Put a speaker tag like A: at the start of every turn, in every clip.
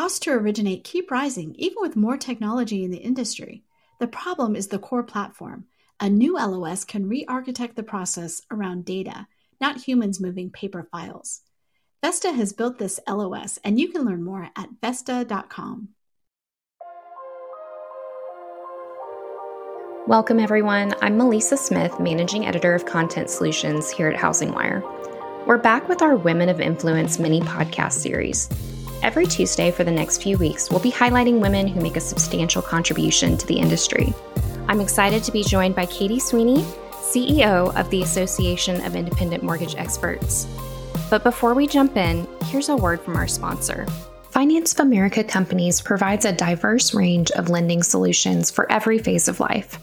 A: Costs to originate keep rising even with more technology in the industry. The problem is the core platform. A new LOS can re architect the process around data, not humans moving paper files. Vesta has built this LOS, and you can learn more at Vesta.com.
B: Welcome, everyone. I'm Maleesa Smith, Managing Editor of Content Solutions here at HousingWire. We're back with our Women of Influence mini podcast series. Every Tuesday for the next few weeks, we'll be highlighting women who make a substantial contribution to the industry. I'm excited to be joined by Katie Sweeney, CEO of the Association of Independent Mortgage Experts. But before we jump in, here's a word from our sponsor. Finance of America Companies provides a diverse range of lending solutions for every phase of life.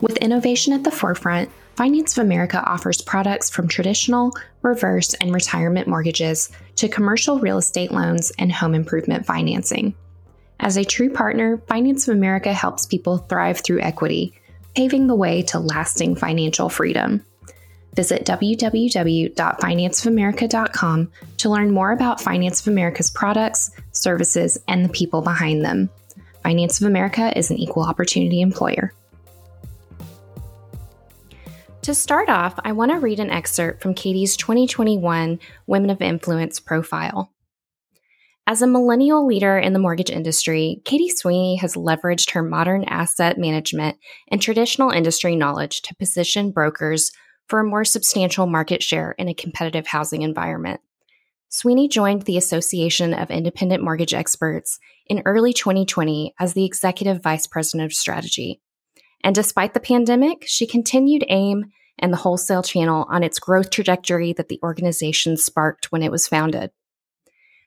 B: With innovation at the forefront, Finance of America offers products from traditional, reverse, and retirement mortgages to commercial real estate loans and home improvement financing. As a true partner, Finance of America helps people thrive through equity, paving the way to lasting financial freedom. Visit www.financeofamerica.com to learn more about Finance of America's products, services, and the people behind them. Finance of America is an equal opportunity employer. To start off, I want to read an excerpt from Katie's 2021 Women of Influence profile. As a millennial leader in the mortgage industry, Katie Sweeney has leveraged her modern asset management and traditional industry knowledge to position brokers for a more substantial market share in a competitive housing environment. Sweeney joined the Association of Independent Mortgage Experts in early 2020 as the Executive Vice President of Strategy. And despite the pandemic, she continued AIME and the wholesale channel on its growth trajectory that the organization sparked when it was founded.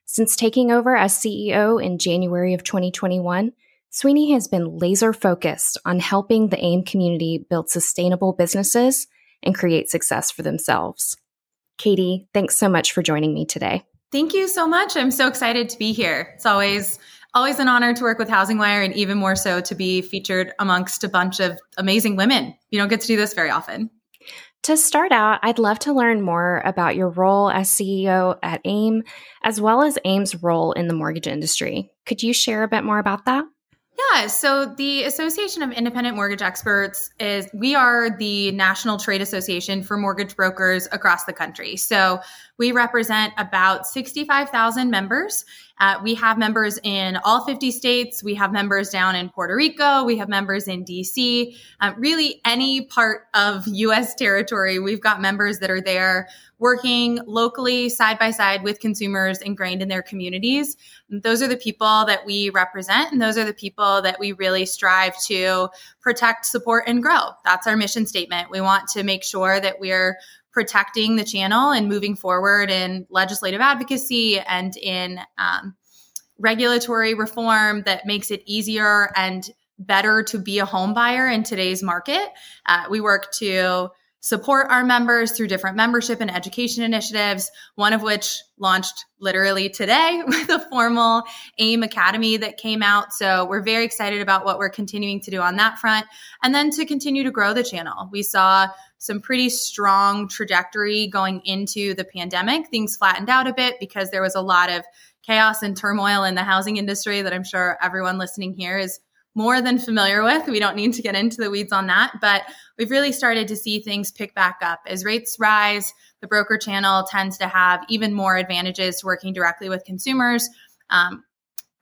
B: Since taking over as CEO in January of 2021, Sweeney has been laser focused on helping the AIM community build sustainable businesses and create success for themselves. Katie, thanks so much for joining me today.
C: Thank you so much. I'm so excited to be here. It's always always an honor to work with HousingWire and even more so to be featured amongst a bunch of amazing women. You don't get to do this very often.
B: To start out, I'd love to learn more about your role as CEO at AIME, as well as AIME's role in the mortgage industry. Could you share a bit more about that?
C: Yeah, so the Association of Independent Mortgage Experts is we are the national trade association for mortgage brokers across the country. So we represent about 65,000 members. Uh, we have members in all 50 states. We have members down in Puerto Rico. We have members in DC. Um, really, any part of US territory, we've got members that are there working locally side by side with consumers ingrained in their communities. Those are the people that we represent, and those are the people that we really strive to protect, support, and grow. That's our mission statement. We want to make sure that we're protecting the channel and moving forward in legislative advocacy and in um, regulatory reform that makes it easier and better to be a home buyer in today's market. Uh, we work to support our members through different membership and education initiatives, one of which launched literally today with a formal AIME Academy that came out. So we're very excited about what we're continuing to do on that front. And then to continue to grow the channel. We saw some pretty strong trajectory going into the pandemic. Things flattened out a bit because there was a lot of chaos and turmoil in the housing industry that I'm sure everyone listening here is more than familiar with. We don't need to get into the weeds on that, but we've really started to see things pick back up. As rates rise, the broker channel tends to have even more advantages to working directly with consumers. Um,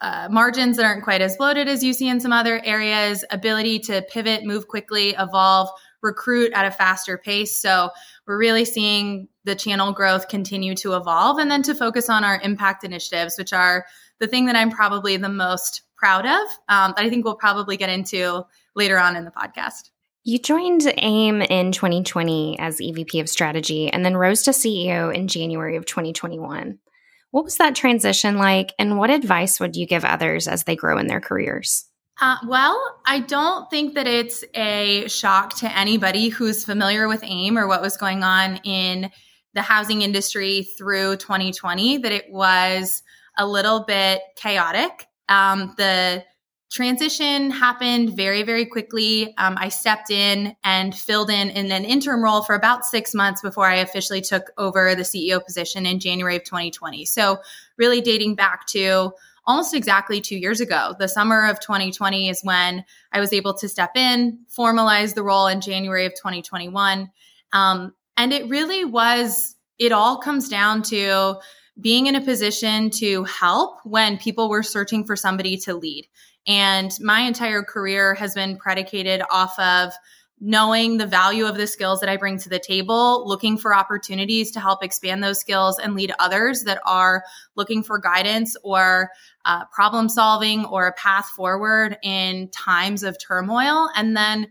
C: uh, margins that aren't quite as bloated as you see in some other areas, ability to pivot, move quickly, evolve, recruit at a faster pace. So we're really seeing the channel growth continue to evolve and then to focus on our impact initiatives, which are the thing that I'm probably the most proud of um, that I think we'll probably get into later on in the podcast.
B: You joined AIME in 2020 as EVP of strategy and then rose to CEO in January of 2021. What was that transition like, and what advice would you give others as they grow in their careers?
C: Uh, well, I don't think that it's a shock to anybody who's familiar with AIME or what was going on in the housing industry through 2020 that it was a little bit chaotic. Um, the transition happened very, very quickly. Um, I stepped in and filled in in an interim role for about six months before I officially took over the CEO position in January of 2020. So, really dating back to almost exactly two years ago. The summer of 2020 is when I was able to step in, formalize the role in January of 2021. Um, and it really was, it all comes down to being in a position to help when people were searching for somebody to lead. And my entire career has been predicated off of knowing the value of the skills that I bring to the table, looking for opportunities to help expand those skills and lead others that are looking for guidance or uh, problem solving or a path forward in times of turmoil. And then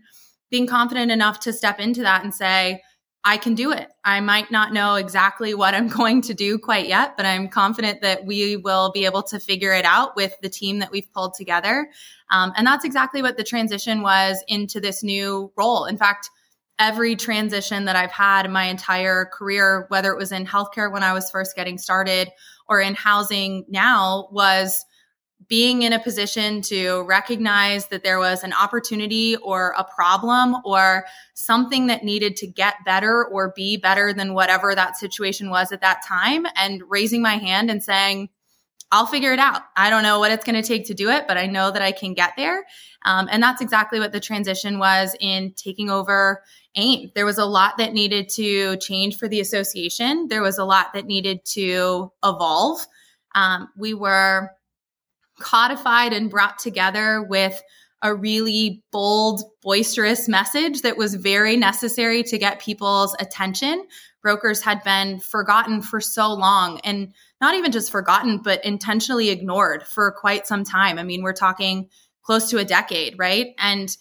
C: being confident enough to step into that and say, I can do it. I might not know exactly what I'm going to do quite yet, but I'm confident that we will be able to figure it out with the team that we've pulled together. Um, and that's exactly what the transition was into this new role. In fact, every transition that I've had in my entire career, whether it was in healthcare when I was first getting started or in housing now, was being in a position to recognize that there was an opportunity or a problem or something that needed to get better or be better than whatever that situation was at that time and raising my hand and saying i'll figure it out. I don't know what it's going to take to do it but i know that i can get there. Um, and that's exactly what the transition was in taking over AIME. There was a lot that needed to change for the association. There was a lot that needed to evolve. Um, we were codified and brought together with a really bold, boisterous message that was very necessary to get people's attention. Brokers had been forgotten for so long and not even just forgotten, but intentionally ignored for quite some time. I mean, we're talking close to a decade, right? And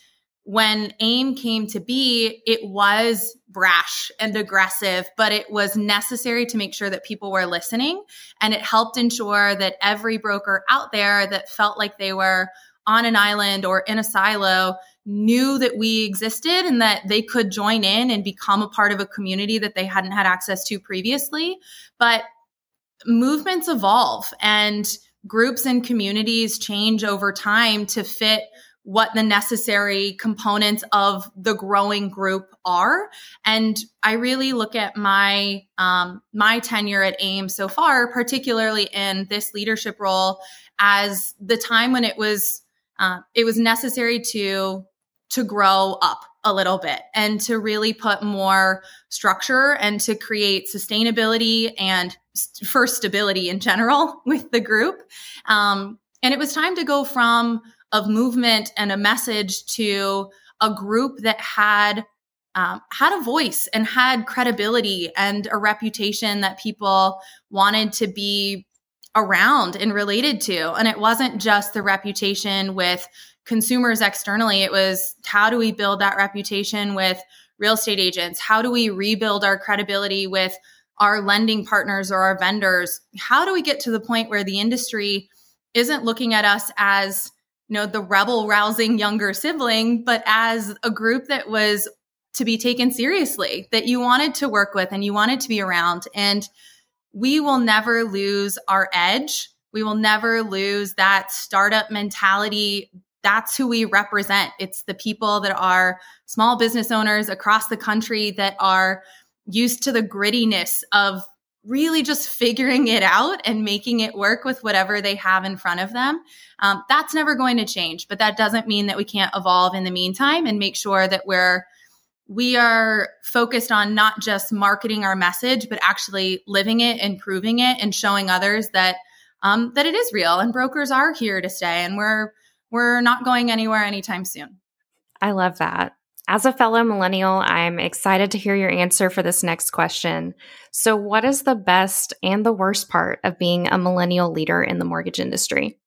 C: when AIME came to be, it was brash and aggressive, but it was necessary to make sure that people were listening. And it helped ensure that every broker out there that felt like they were on an island or in a silo knew that we existed and that they could join in and become a part of a community that they hadn't had access to previously. But movements evolve and groups and communities change over time to fit what the necessary components of the growing group are. And i really look at my um, my tenure at AIME so far particularly in this leadership role as the time when it was uh, it was necessary to to grow up a little bit and to really put more structure and to create sustainability and st- for stability in general with the group um, and it was time to go from a movement and a message to a group that had um, had a voice and had credibility and a reputation that people wanted to be around and related to. And it wasn't just the reputation with consumers externally, it was how do we build that reputation with real estate agents? How do we rebuild our credibility with our lending partners or our vendors? How do we get to the point where the industry isn't looking at us as you know, the rebel rousing younger sibling, but as a group that was to be taken seriously, that you wanted to work with and you wanted to be around. And we will never lose our edge. We will never lose that startup mentality. That's who we represent. It's the people that are small business owners across the country that are used to the grittiness of really just figuring it out and making it work with whatever they have in front of them. Um, that's never going to change, but that doesn't mean that we can't evolve in the meantime and make sure that we're we are focused on not just marketing our message, but actually living it and proving it and showing others that um, that it is real and brokers are here to stay and we're we're not going anywhere anytime soon.
B: I love that. As a fellow millennial, I'm excited to hear your answer for this next question. So, what is the best and the worst part of being a millennial leader in the mortgage industry?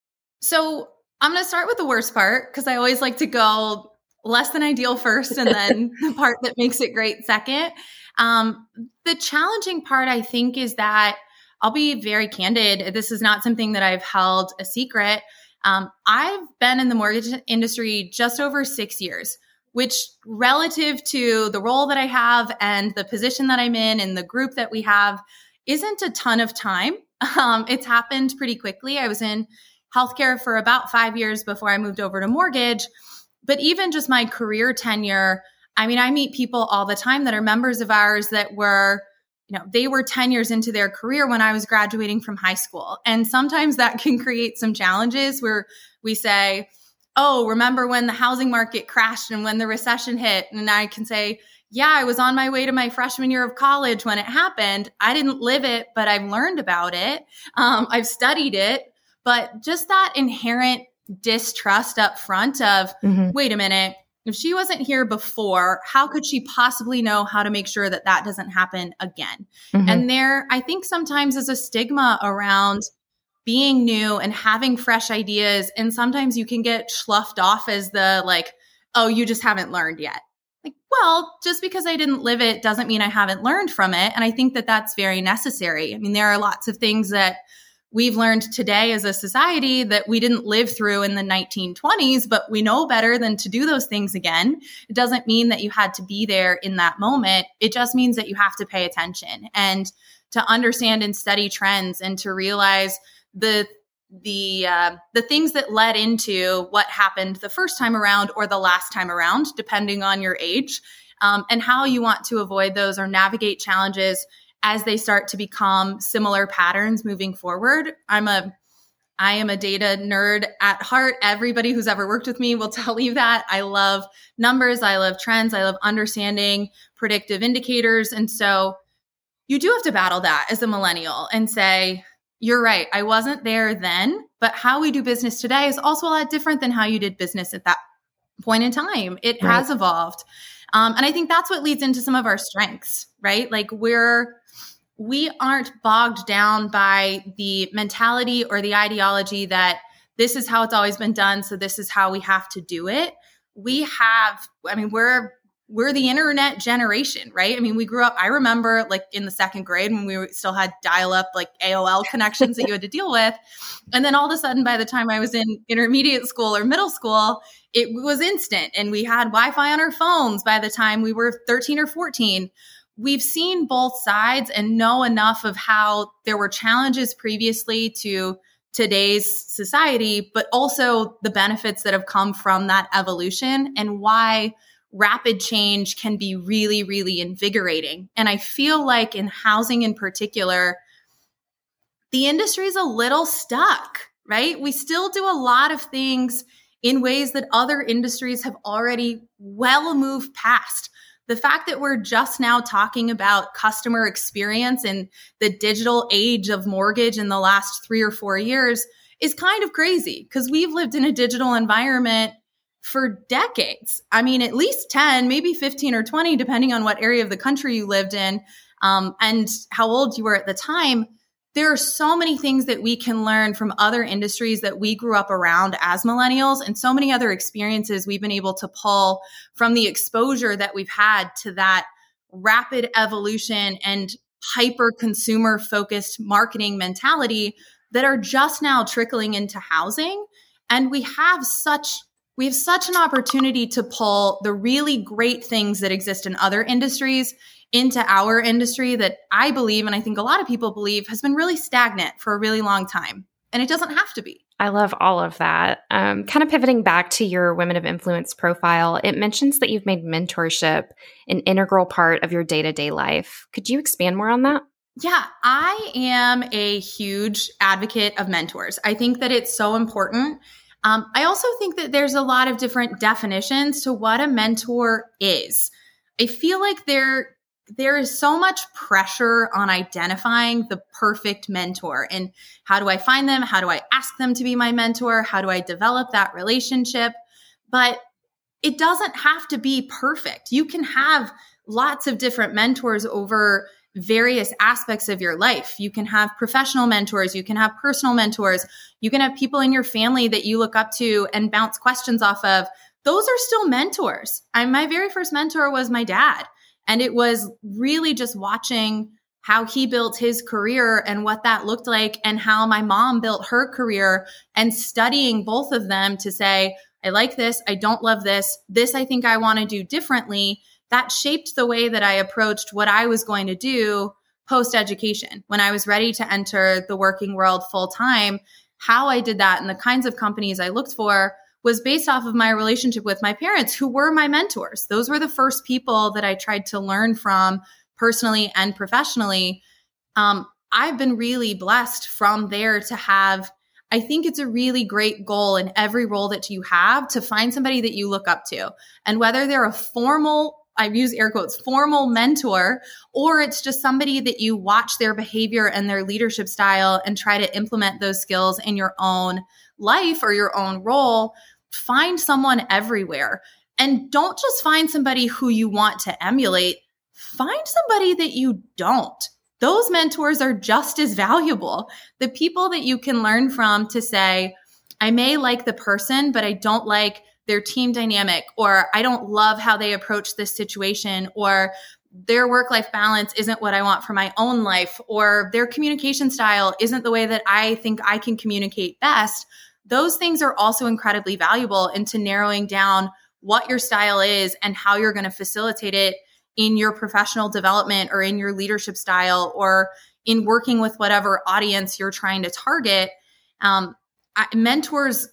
C: So, I'm going to start with the worst part because I always like to go less than ideal first and then the part that makes it great second. Um, the challenging part, I think, is that I'll be very candid. This is not something that I've held a secret. Um, I've been in the mortgage industry just over six years which relative to the role that I have and the position that I'm in and the group that we have isn't a ton of time. Um, it's happened pretty quickly. I was in healthcare for about five years before I moved over to mortgage. But even just my career tenure, I mean, I meet people all the time that are members of ours that were you know, they were 10 years into their career when I was graduating from high school. And sometimes that can create some challenges where we say, Oh, remember when the housing market crashed and when the recession hit? And I can say, yeah, I was on my way to my freshman year of college when it happened. I didn't live it, but I've learned about it. Um, I've studied it. But just that inherent distrust up front of, mm-hmm. wait a minute, if she wasn't here before, how could she possibly know how to make sure that that doesn't happen again? Mm-hmm. And there, I think sometimes is a stigma around being new and having fresh ideas. And sometimes you can get sloughed off as the like, oh, you just haven't learned yet. Like, well, just because I didn't live it doesn't mean I haven't learned from it. And I think that that's very necessary. I mean, there are lots of things that we've learned today as a society that we didn't live through in the 1920s, but we know better than to do those things again. It doesn't mean that you had to be there in that moment. It just means that you have to pay attention and to understand and study trends and to realize the the uh, the things that led into what happened the first time around or the last time around, depending on your age, um, and how you want to avoid those or navigate challenges as they start to become similar patterns moving forward. I'm a I am a data nerd at heart. Everybody who's ever worked with me will tell you that. I love numbers, I love trends, I love understanding predictive indicators. And so you do have to battle that as a millennial and say, you're right. I wasn't there then, but how we do business today is also a lot different than how you did business at that point in time. It right. has evolved. Um, and I think that's what leads into some of our strengths, right? Like we're, we aren't bogged down by the mentality or the ideology that this is how it's always been done. So this is how we have to do it. We have, I mean, we're, we're the internet generation, right? I mean, we grew up, I remember like in the second grade when we still had dial up like AOL connections that you had to deal with. And then all of a sudden, by the time I was in intermediate school or middle school, it was instant and we had Wi Fi on our phones by the time we were 13 or 14 we've seen both sides and know enough of how there were challenges previously to today's society, but also the benefits that have come from that evolution and why rapid change can be really, really invigorating. And I feel like in housing in particular, the industry is a little stuck, right? We still do a lot of things in ways that other industries have already well moved past the fact that we're just now talking about customer experience in the digital age of mortgage in the last three or four years is kind of crazy because we've lived in a digital environment for decades. I mean, at least 10, maybe 15 or 20, depending on what area of the country you lived in um, and how old you were at the time there are so many things that we can learn from other industries that we grew up around as millennials and so many other experiences we've been able to pull from the exposure that we've had to that rapid evolution and hyper consumer focused marketing mentality that are just now trickling into housing. And we have such we have such an opportunity to pull the really great things that exist in other industries into our industry that I believe, and I think a lot of people believe, has been really stagnant for a really long time. And it doesn't have to be.
B: I love all of that. Um, kind of pivoting back to your Women of Influence profile, it mentions that you've made mentorship an integral part of your day to day life. Could you expand more on that?
C: Yeah, I am a huge advocate of mentors. I think that it's so important. Um, I also think that there's a lot of different definitions to what a mentor is. I feel like there there is so much pressure on identifying the perfect mentor and how do I find them? How do I ask them to be my mentor? How do I develop that relationship? But it doesn't have to be perfect. You can have lots of different mentors over various aspects of your life. You can have professional mentors, you can have personal mentors, you can have people in your family that you look up to and bounce questions off of. Those are still mentors. I, my very first mentor was my dad. And it was really just watching how he built his career and what that looked like, and how my mom built her career, and studying both of them to say, I like this, I don't love this, this I think I want to do differently. That shaped the way that I approached what I was going to do post education when I was ready to enter the working world full time. How I did that and the kinds of companies I looked for was based off of my relationship with my parents, who were my mentors. Those were the first people that I tried to learn from personally and professionally. Um, I've been really blessed from there to have I think it's a really great goal in every role that you have to find somebody that you look up to. And whether they're a formal, I use air quotes, formal mentor, or it's just somebody that you watch their behavior and their leadership style and try to implement those skills in your own life or your own role, find someone everywhere. And don't just find somebody who you want to emulate, find somebody that you don't those mentors are just as valuable. The people that you can learn from to say, I may like the person, but I don't like their team dynamic, or I don't love how they approach this situation, or their work life balance isn't what I want for my own life, or their communication style isn't the way that I think I can communicate best. Those things are also incredibly valuable into narrowing down what your style is and how you're going to facilitate it in your professional development or in your leadership style or in working with whatever audience you're trying to target. Um, I, mentors,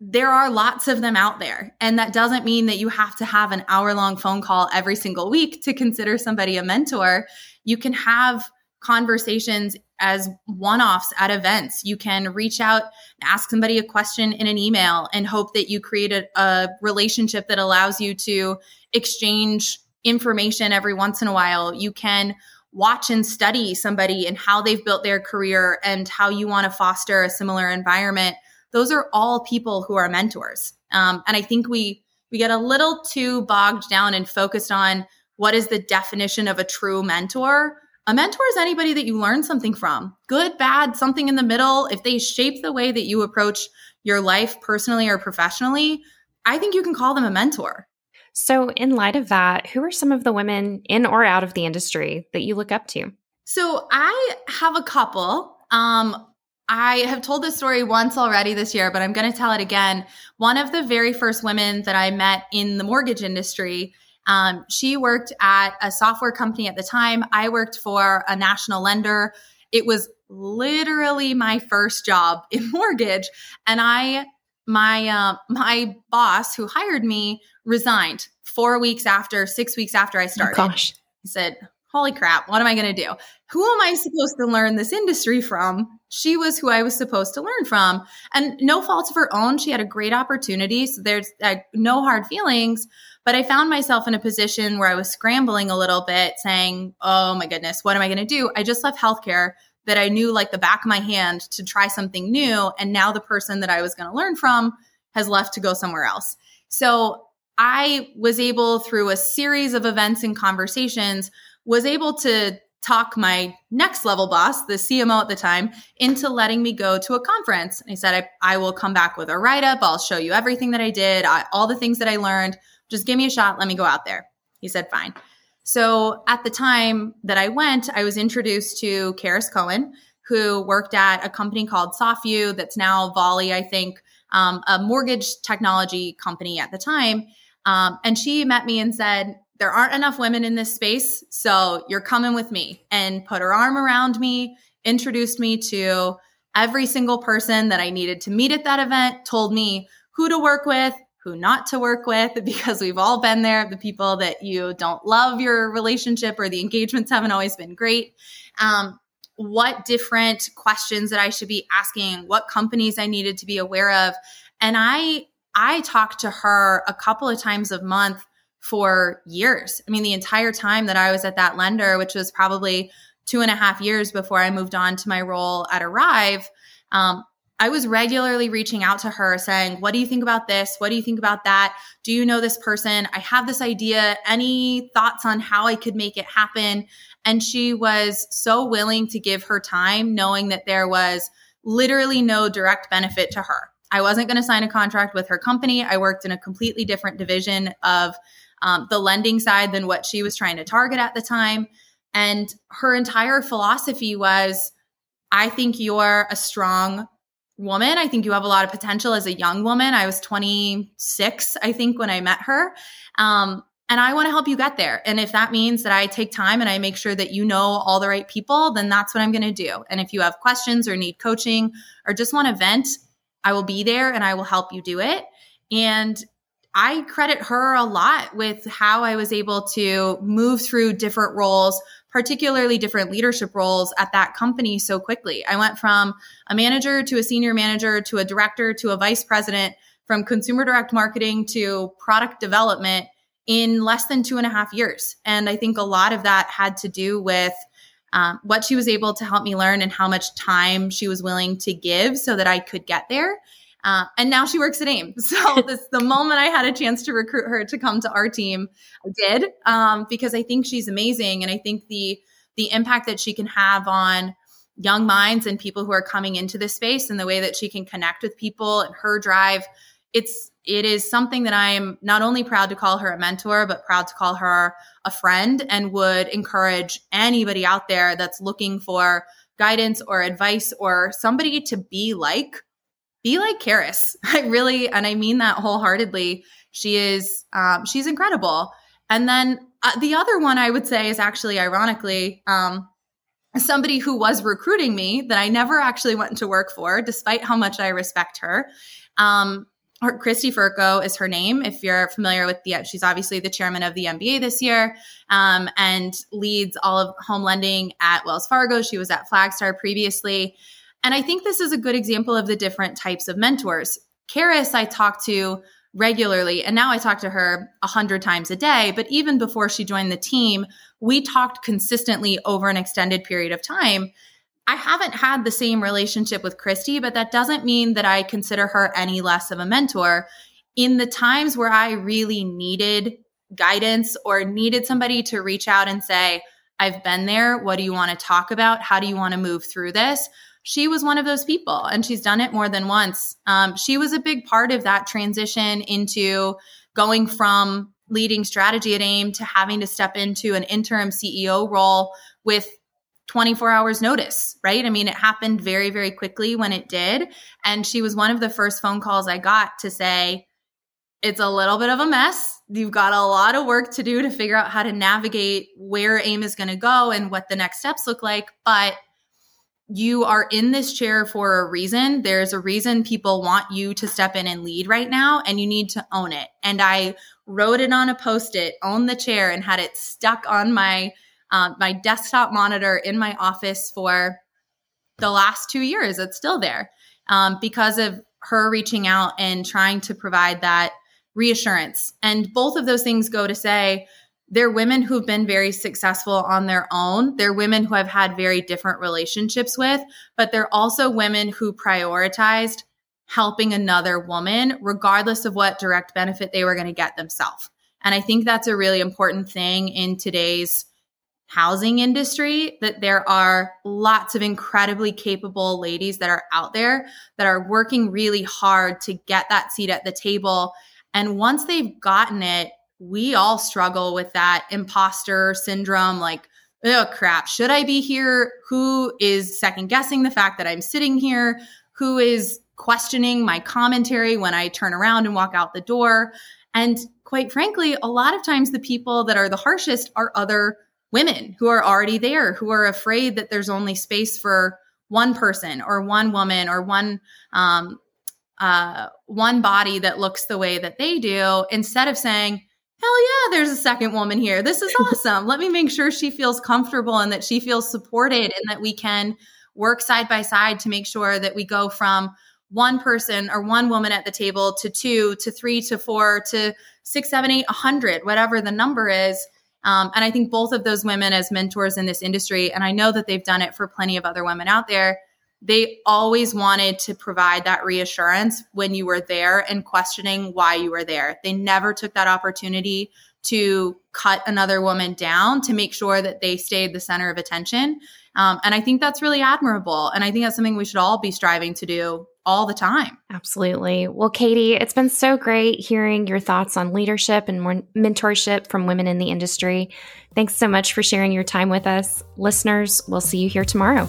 C: there are lots of them out there. And that doesn't mean that you have to have an hour long phone call every single week to consider somebody a mentor. You can have conversations as one offs at events. You can reach out, ask somebody a question in an email, and hope that you create a, a relationship that allows you to exchange information every once in a while. You can watch and study somebody and how they've built their career and how you want to foster a similar environment. Those are all people who are mentors. Um, and I think we we get a little too bogged down and focused on what is the definition of a true mentor. A mentor is anybody that you learn something from, good, bad, something in the middle. If they shape the way that you approach your life personally or professionally, I think you can call them a mentor.
B: So, in light of that, who are some of the women in or out of the industry that you look up to?
C: So, I have a couple. Um, I have told this story once already this year, but I'm going to tell it again. One of the very first women that I met in the mortgage industry, um, she worked at a software company at the time. I worked for a national lender. It was literally my first job in mortgage, and I my uh, my boss who hired me resigned four weeks after, six weeks after I oh, started.
B: Oh, gosh.
C: He said, Holy crap, what am I going to do? Who am I supposed to learn this industry from? She was who I was supposed to learn from. And no fault of her own. She had a great opportunity. So there's uh, no hard feelings. But I found myself in a position where I was scrambling a little bit, saying, Oh my goodness, what am I going to do? I just left healthcare that I knew like the back of my hand to try something new. And now the person that I was going to learn from has left to go somewhere else. So I was able through a series of events and conversations was able to talk my next level boss, the CMO at the time, into letting me go to a conference. And he said, I, I will come back with a write up. I'll show you everything that I did, I, all the things that I learned. Just give me a shot. Let me go out there. He said, fine. So at the time that I went, I was introduced to Karis Cohen, who worked at a company called SoftVu that's now Volly, I think, um, a mortgage technology company at the time. Um, and she met me and said, There aren't enough women in this space. So you're coming with me and put her arm around me, introduced me to every single person that I needed to meet at that event, told me who to work with, who not to work with, because we've all been there. The people that you don't love your relationship or the engagements haven't always been great. Um, what different questions that I should be asking, what companies I needed to be aware of. And I I talked to her a couple of times a month for years. I mean, the entire time that I was at that lender, which was probably two and a half years before I moved on to my role at Arrive, um, I was regularly reaching out to her saying, What do you think about this? What do you think about that? Do you know this person? I have this idea. Any thoughts on how I could make it happen? And she was so willing to give her time, knowing that there was literally no direct benefit to her. I wasn't going to sign a contract with her company. I worked in a completely different division of um, the lending side than what she was trying to target at the time. And her entire philosophy was I think you're a strong woman. I think you have a lot of potential as a young woman. I was 26, I think, when I met her. Um, and I want to help you get there. And if that means that I take time and I make sure that you know all the right people, then that's what I'm going to do. And if you have questions or need coaching or just want to vent, I will be there and I will help you do it. And I credit her a lot with how I was able to move through different roles, particularly different leadership roles at that company so quickly. I went from a manager to a senior manager to a director to a vice president, from consumer direct marketing to product development in less than two and a half years. And I think a lot of that had to do with um, what she was able to help me learn and how much time she was willing to give so that I could get there. Uh, and now she works at AIME. So this the moment I had a chance to recruit her to come to our team, I did um, because I think she's amazing, and I think the the impact that she can have on young minds and people who are coming into this space and the way that she can connect with people and her drive it's it is something that I am not only proud to call her a mentor, but proud to call her a friend and would encourage anybody out there that's looking for guidance or advice or somebody to be like, be like Karis. I really, and I mean that wholeheartedly. She is, um, she's incredible. And then uh, the other one I would say is actually, ironically, um, somebody who was recruiting me that I never actually went to work for, despite how much I respect her. Um, her, Kristy Fercho is her name. If you're familiar with the, she's obviously the chairman of the MBA this year um, and leads all of home lending at Wells Fargo. She was at Flagstar previously. And I think this is a good example of the different types of mentors. Karis, I talk to regularly, and now I talk to her a hundred times a day. But even before she joined the team, we talked consistently over an extended period of time. I haven't had the same relationship with Kristy, but that doesn't mean that I consider her any less of a mentor. In the times where I really needed guidance or needed somebody to reach out and say, I've been there. What do you want to talk about? How do you want to move through this? She was one of those people, and she's done it more than once. Um, she was a big part of that transition into going from leading strategy at AIME to having to step into an interim CEO role with 24 hours notice, right? I mean, it happened very, very quickly when it did. And she was one of the first phone calls I got to say, it's a little bit of a mess. You've got a lot of work to do to figure out how to navigate where AIME is going to go and what the next steps look like. But you are in this chair for a reason. There's a reason people want you to step in and lead right now, and you need to own it. And I wrote it on a post it, own the chair, and had it stuck on my um, my desktop monitor in my office for the last two years. It's still there um, because of her reaching out and trying to provide that reassurance. And both of those things go to say, they're women who've been very successful on their own. They're women who I've had very different relationships with, but they're also women who prioritized helping another woman, regardless of what direct benefit they were going to get themselves. And I think that's a really important thing in today's housing industry that there are lots of incredibly capable ladies that are out there that are working really hard to get that seat at the table. And once they've gotten it, we all struggle with that imposter syndrome like, oh crap, should I be here? Who is second guessing the fact that I'm sitting here? Who is questioning my commentary when I turn around and walk out the door? And quite frankly, a lot of times the people that are the harshest are other women who are already there who are afraid that there's only space for one person or one woman or one um, uh, one body that looks the way that they do instead of saying hell yeah there's a second woman here. This is awesome. Let me make sure she feels comfortable and that she feels supported and that we can work side by side to make sure that we go from one person or one woman at the table to two to three to four to six seven eight a hundred whatever the number is. Um, and I think both of those women as mentors in this industry, and I know that they've done it for plenty of other women out there, they always wanted to provide that reassurance when you were there and questioning why you were there. They never took that opportunity to cut another woman down to make sure that they stayed the center of attention. Um, and I think that's really admirable. And I think that's something we should all be striving to do all the time.
B: Absolutely. Well, Katie, it's been so great hearing your thoughts on leadership and mentorship from women in the industry. Thanks so much for sharing your time with us. Listeners, we'll see you here tomorrow.